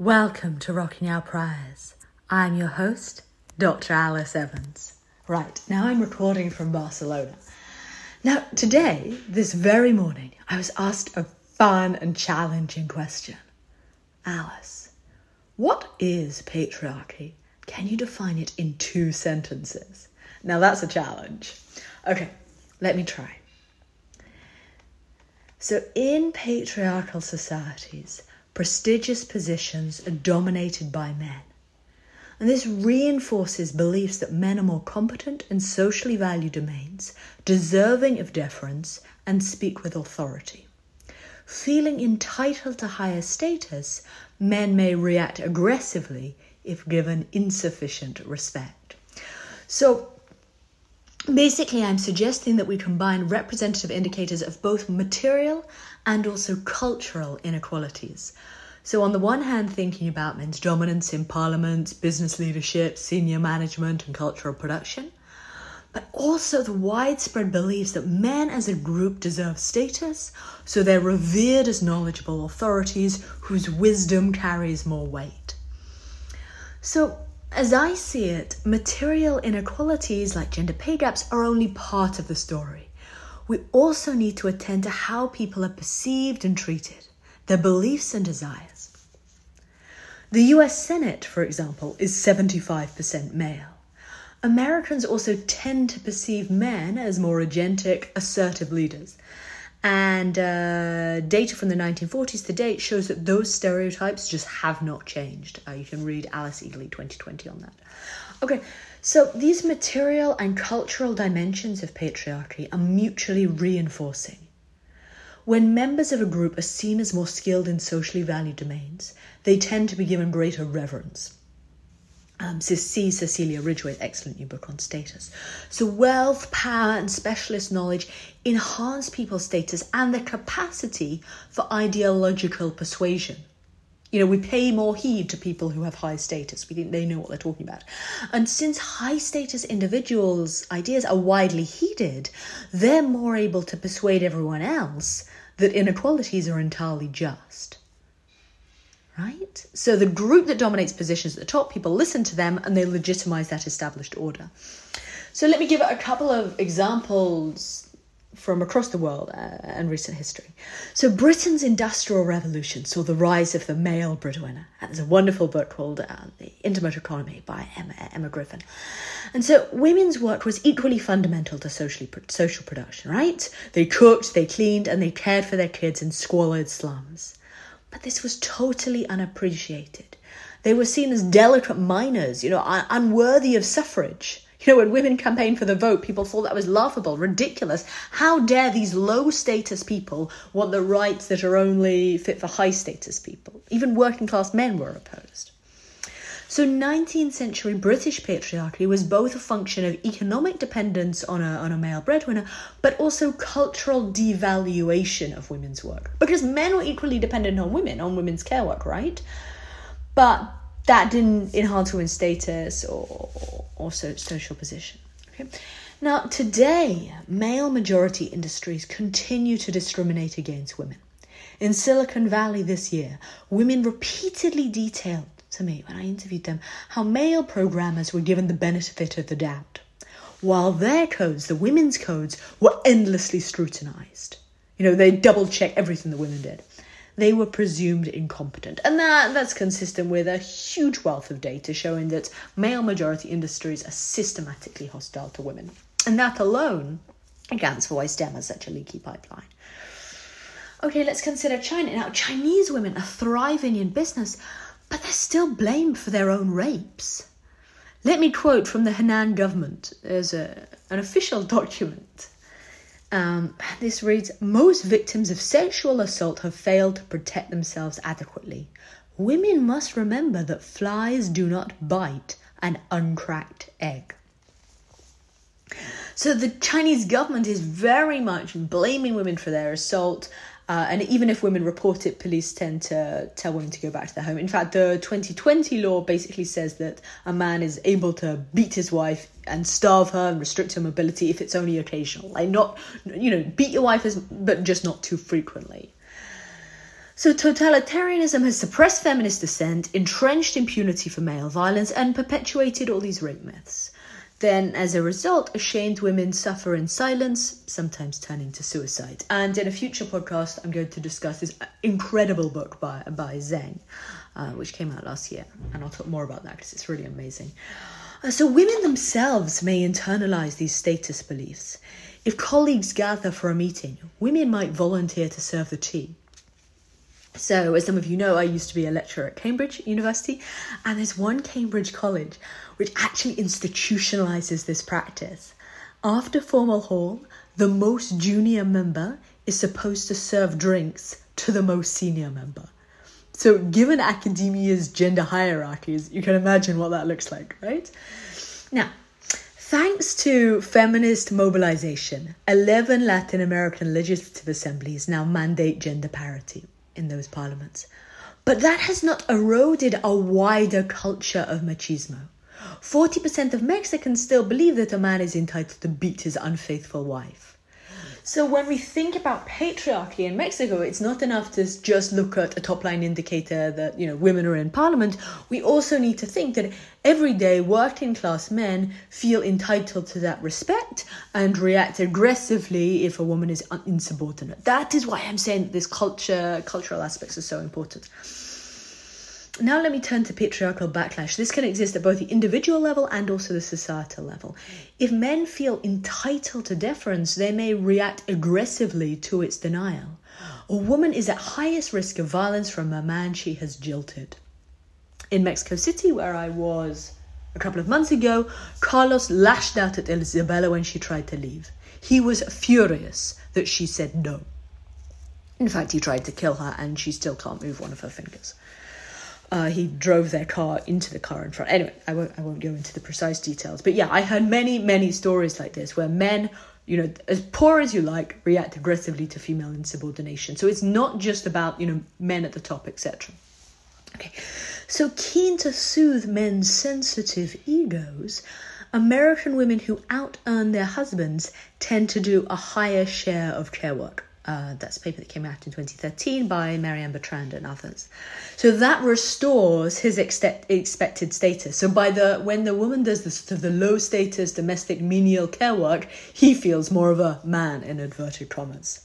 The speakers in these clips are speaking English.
Welcome to Rocking Our Priors. I'm your host, Dr. Alice Evans. Right, now I'm recording from Barcelona. Now, today, this very morning, I was asked a fun and challenging question. Alice, what is patriarchy? Can you define it in two sentences? Now, that's a challenge. Okay, let me try. So, in patriarchal societies, prestigious positions are dominated by men. And this reinforces beliefs that men are more competent in socially valued domains, deserving of deference, and speak with authority. Feeling entitled to higher status, men may react aggressively if given insufficient respect. So, basically, I'm suggesting that we combine representative indicators of both material and also cultural inequalities. So, on the one hand, thinking about men's dominance in parliaments, business leadership, senior management, and cultural production, but also the widespread beliefs that men as a group deserve status, so they're revered as knowledgeable authorities whose wisdom carries more weight. So, as I see it, material inequalities like gender pay gaps are only part of the story. We also need to attend to how people are perceived and treated their beliefs and desires. The US Senate, for example, is 75% male. Americans also tend to perceive men as more agentic, assertive leaders. And uh, data from the 1940s to date shows that those stereotypes just have not changed. Uh, you can read Alice Eagly 2020 on that. Okay, so these material and cultural dimensions of patriarchy are mutually reinforcing. When members of a group are seen as more skilled in socially valued domains, they tend to be given greater reverence. Um, see Cecilia Ridgway's excellent new book on status. So, wealth, power, and specialist knowledge enhance people's status and their capacity for ideological persuasion. You know, we pay more heed to people who have high status. We think they know what they're talking about. And since high status individuals' ideas are widely heeded, they're more able to persuade everyone else that inequalities are entirely just. Right? So the group that dominates positions at the top, people listen to them and they legitimize that established order. So let me give a couple of examples from across the world uh, and recent history. So, Britain's Industrial Revolution saw the rise of the male breadwinner. And There's a wonderful book called uh, The Intimate Economy by Emma, Emma Griffin. And so, women's work was equally fundamental to socially, social production, right? They cooked, they cleaned, and they cared for their kids in squalid slums. But this was totally unappreciated. They were seen as delicate minors, you know, un- unworthy of suffrage. You know, when women campaigned for the vote, people thought that was laughable, ridiculous. How dare these low status people want the rights that are only fit for high status people? Even working class men were opposed. So, 19th century British patriarchy was both a function of economic dependence on a, on a male breadwinner, but also cultural devaluation of women's work. Because men were equally dependent on women, on women's care work, right? But that didn't enhance women's status or, or social position. Okay. Now, today, male majority industries continue to discriminate against women. In Silicon Valley this year, women repeatedly detailed to me when I interviewed them how male programmers were given the benefit of the doubt, while their codes, the women's codes, were endlessly scrutinized. You know, they double check everything the women did they were presumed incompetent. And that, that's consistent with a huge wealth of data showing that male majority industries are systematically hostile to women. And that alone accounts for why STEM has such a leaky pipeline. Okay, let's consider China. Now, Chinese women are thriving in business, but they're still blamed for their own rapes. Let me quote from the Henan government. There's a, an official document um, this reads Most victims of sexual assault have failed to protect themselves adequately. Women must remember that flies do not bite an uncracked egg. So the Chinese government is very much blaming women for their assault uh, and even if women report it, police tend to tell women to go back to their home. In fact, the 2020 law basically says that a man is able to beat his wife and starve her and restrict her mobility if it's only occasional. Like not, you know, beat your wife, as, but just not too frequently. So, totalitarianism has suppressed feminist dissent, entrenched impunity for male violence, and perpetuated all these rape myths. Then, as a result, ashamed women suffer in silence, sometimes turning to suicide. And in a future podcast, I'm going to discuss this incredible book by, by Zheng, uh, which came out last year. And I'll talk more about that because it's really amazing. Uh, so, women themselves may internalize these status beliefs. If colleagues gather for a meeting, women might volunteer to serve the tea. So, as some of you know, I used to be a lecturer at Cambridge University, and there's one Cambridge college which actually institutionalizes this practice. After formal hall, the most junior member is supposed to serve drinks to the most senior member. So, given academia's gender hierarchies, you can imagine what that looks like, right? Now, thanks to feminist mobilization, 11 Latin American legislative assemblies now mandate gender parity in those parliaments. But that has not eroded a wider culture of machismo. 40% of Mexicans still believe that a man is entitled to beat his unfaithful wife. So when we think about patriarchy in Mexico, it's not enough to just look at a top line indicator that, you know, women are in parliament. We also need to think that every day working class men feel entitled to that respect and react aggressively if a woman is insubordinate. That is why I'm saying that this culture, cultural aspects are so important. Now, let me turn to patriarchal backlash. This can exist at both the individual level and also the societal level. If men feel entitled to deference, they may react aggressively to its denial. A woman is at highest risk of violence from a man she has jilted. In Mexico City, where I was a couple of months ago, Carlos lashed out at Isabella when she tried to leave. He was furious that she said no. In fact, he tried to kill her and she still can't move one of her fingers uh, he drove their car into the car in front. Anyway, I won't I won't go into the precise details, but yeah, I heard many many stories like this where men, you know, as poor as you like, react aggressively to female insubordination. So it's not just about you know men at the top, etc. Okay, so keen to soothe men's sensitive egos. American women who out earn their husbands tend to do a higher share of care work. Uh, that's a paper that came out in 2013 by Marianne Bertrand and others. So that restores his expected status. So by the when the woman does the sort of the low status domestic menial care work, he feels more of a man in inverted commas.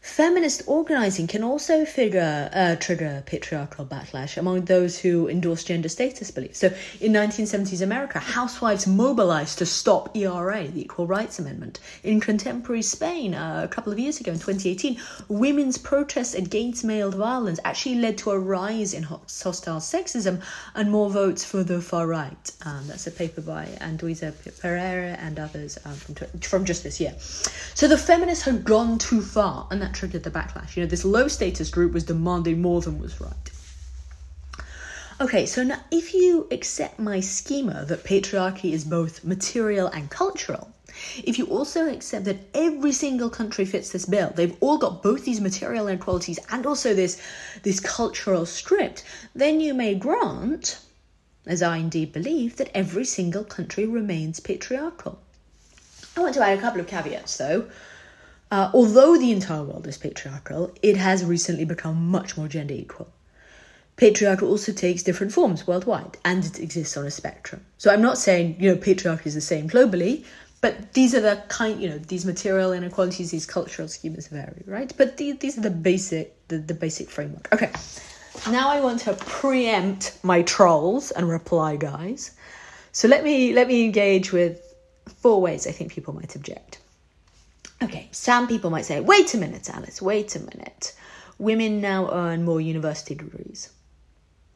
Feminist organizing can also figure, uh, trigger patriarchal backlash among those who endorse gender status beliefs. So, in 1970s America, housewives mobilized to stop ERA, the Equal Rights Amendment. In contemporary Spain, uh, a couple of years ago in 2018, women's protests against male violence actually led to a rise in hostile sexism and more votes for the far right. Um, that's a paper by Anduiza Pereira and others um, from, from just this year. So, the feminists had gone too far, and that triggered the backlash. You know, this low status group was demanding more than was right. Okay, so now if you accept my schema that patriarchy is both material and cultural, if you also accept that every single country fits this bill, they've all got both these material inequalities and also this, this cultural script, then you may grant, as I indeed believe, that every single country remains patriarchal. I want to add a couple of caveats though. Uh, although the entire world is patriarchal, it has recently become much more gender equal. Patriarchy also takes different forms worldwide, and it exists on a spectrum. So I'm not saying you know patriarchy is the same globally, but these are the kind you know these material inequalities, these cultural schemas vary, right? But the, these are the basic the, the basic framework. Okay, now I want to preempt my trolls and reply guys. So let me let me engage with four ways I think people might object. Okay, some people might say, wait a minute, Alice, wait a minute. Women now earn more university degrees.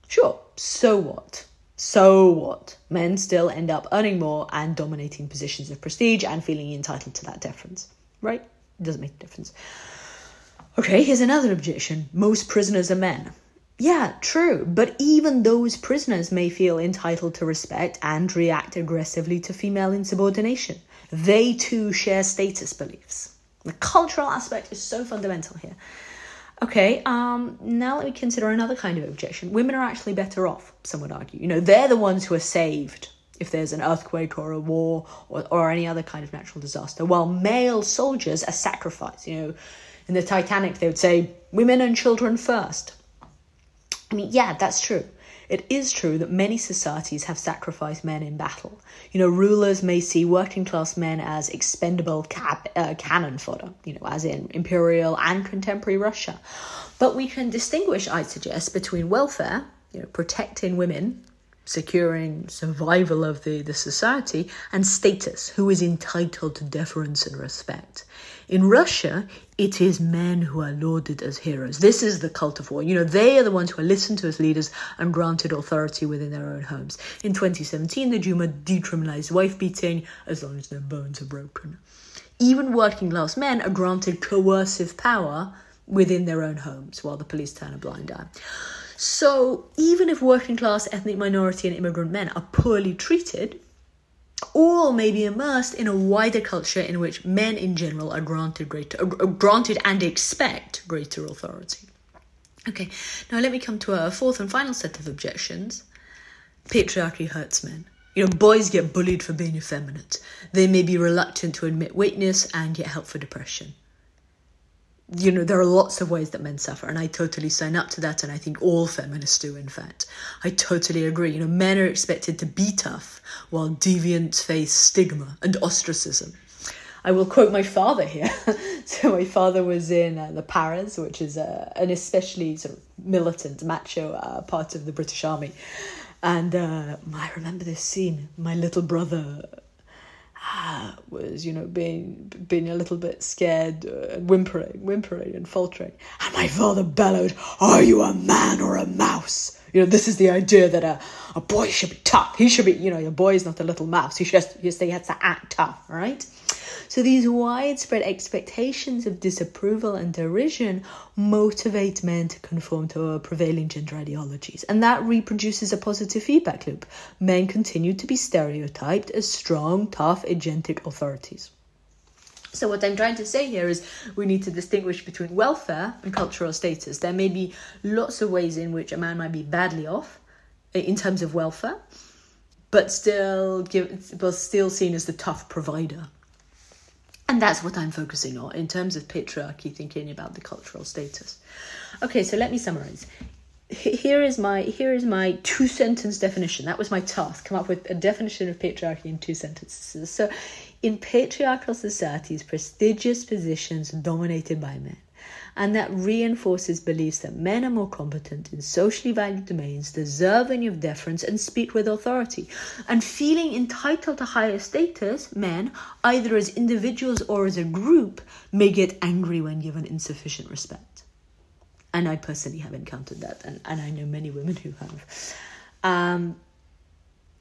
Sure, so what? So what? Men still end up earning more and dominating positions of prestige and feeling entitled to that deference, right? It doesn't make a difference. Okay, here's another objection. Most prisoners are men. Yeah, true, but even those prisoners may feel entitled to respect and react aggressively to female insubordination. They too share status beliefs. The cultural aspect is so fundamental here. Okay, um, now let me consider another kind of objection. Women are actually better off, some would argue. You know, they're the ones who are saved if there's an earthquake or a war or, or any other kind of natural disaster, while male soldiers are sacrificed. You know, in the Titanic, they would say, women and children first. I mean, yeah, that's true. It is true that many societies have sacrificed men in battle. You know, rulers may see working class men as expendable cap, uh, cannon fodder, you know, as in imperial and contemporary Russia. But we can distinguish, I suggest, between welfare, you know, protecting women, securing survival of the, the society, and status, who is entitled to deference and respect. In Russia, it is men who are lauded as heroes. This is the cult of war. You know, they are the ones who are listened to as leaders and granted authority within their own homes. In 2017, the Duma decriminalized wife beating as long as no bones are broken. Even working class men are granted coercive power within their own homes while the police turn a blind eye. So, even if working class, ethnic minority, and immigrant men are poorly treated, all may be immersed in a wider culture in which men in general are granted greater, uh, granted and expect greater authority. Okay, now let me come to a fourth and final set of objections. Patriarchy hurts men. You know, boys get bullied for being effeminate. They may be reluctant to admit weakness and get help for depression you know, there are lots of ways that men suffer, and I totally sign up to that, and I think all feminists do, in fact. I totally agree. You know, men are expected to be tough, while deviants face stigma and ostracism. I will quote my father here. so, my father was in uh, the Paras, which is uh, an especially sort of militant, macho uh, part of the British Army. And uh, I remember this scene. My little brother was, you know, being being a little bit scared uh, and whimpering, whimpering and faltering. And my father bellowed, Are you a man or a mouse? You know, this is the idea that a, a boy should be tough. He should be, you know, your boy is not a little mouse. He should just, he has to act tough, right? So these widespread expectations of disapproval and derision motivate men to conform to prevailing gender ideologies, and that reproduces a positive feedback loop. Men continue to be stereotyped as strong, tough, agentic authorities. So, what I'm trying to say here is we need to distinguish between welfare and cultural status. There may be lots of ways in which a man might be badly off in terms of welfare, but still give, but still seen as the tough provider. And that's what I'm focusing on in terms of patriarchy, thinking about the cultural status. Okay, so let me summarize. Here is my here is my two sentence definition. That was my task. Come up with a definition of patriarchy in two sentences. So, in patriarchal societies, prestigious positions dominated by men and that reinforces beliefs that men are more competent in socially valued domains, deserving of deference, and speak with authority. And feeling entitled to higher status, men, either as individuals or as a group, may get angry when given insufficient respect. And I personally have encountered that, and, and I know many women who have. Um,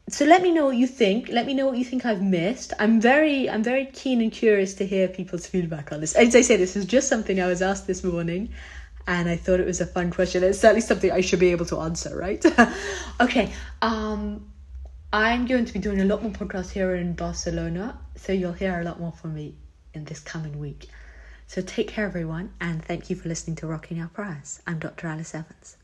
so let me know what you think. Let me know what you think i've missed. I'm very i'm very keen and curious to hear people's feedback on this. As i say this is just something i was asked this morning and i thought it was a fun question. It's certainly something i should be able to answer right? Okay um i'm going to be doing a lot more podcasts here in barcelona so you'll hear a lot more from me in this coming week. So take care everyone and thank you for listening to rocking our priors i'm dr alice evans